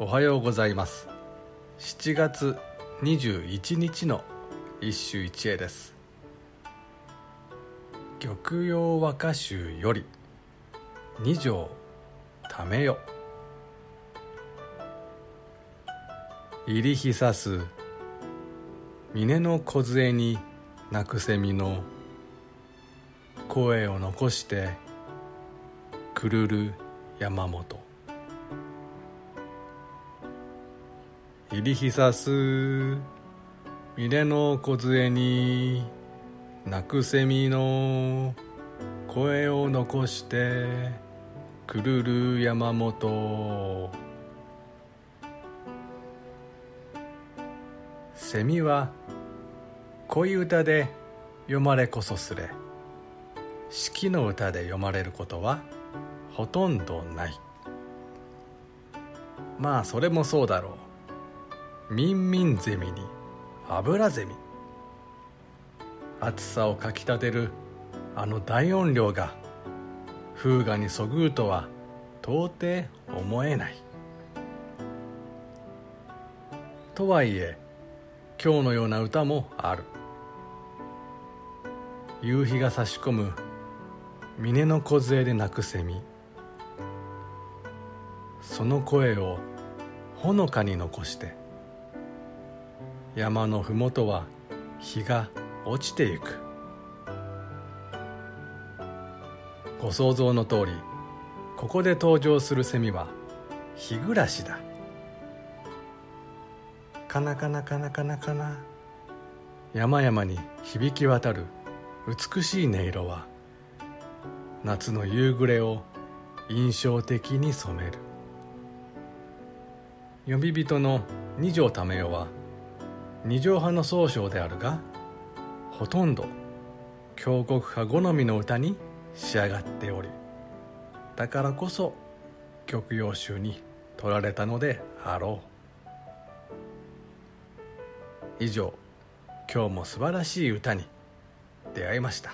おはようございます。7月21日の一首一会です。玉葉和歌集より二条ためよ入りひさす峰の梢に鳴く蝉の声を残してくるる山本。入りひさす峰の梢に鳴く蝉の声を残してくるる山本。蝉は恋歌で読まれこそすれ。四季の歌で読まれることはほとんどない。まあそれもそうだろう。ミンミンゼミにアブラゼミ。暑さをかきたてるあの大音量が風雅にそぐうとは到底思えない。とはいえ今日のような歌もある。夕日が差し込む峰の梢で鳴く蝉その声をほのかに残して山の麓は日が落ちてゆく。ご想像の通りここで登場するセミは日暮らしだ。カナカナカナカナカナ。山々に響き渡る美しい音色は夏の夕暮れを印象的に染める。呼び人の二条為代は二条派の総称であるがほとんど峡谷派好みの歌に仕上がっておりだからこそ曲用集に取られたのであろう。以上今日も素晴らしい歌に出会いました。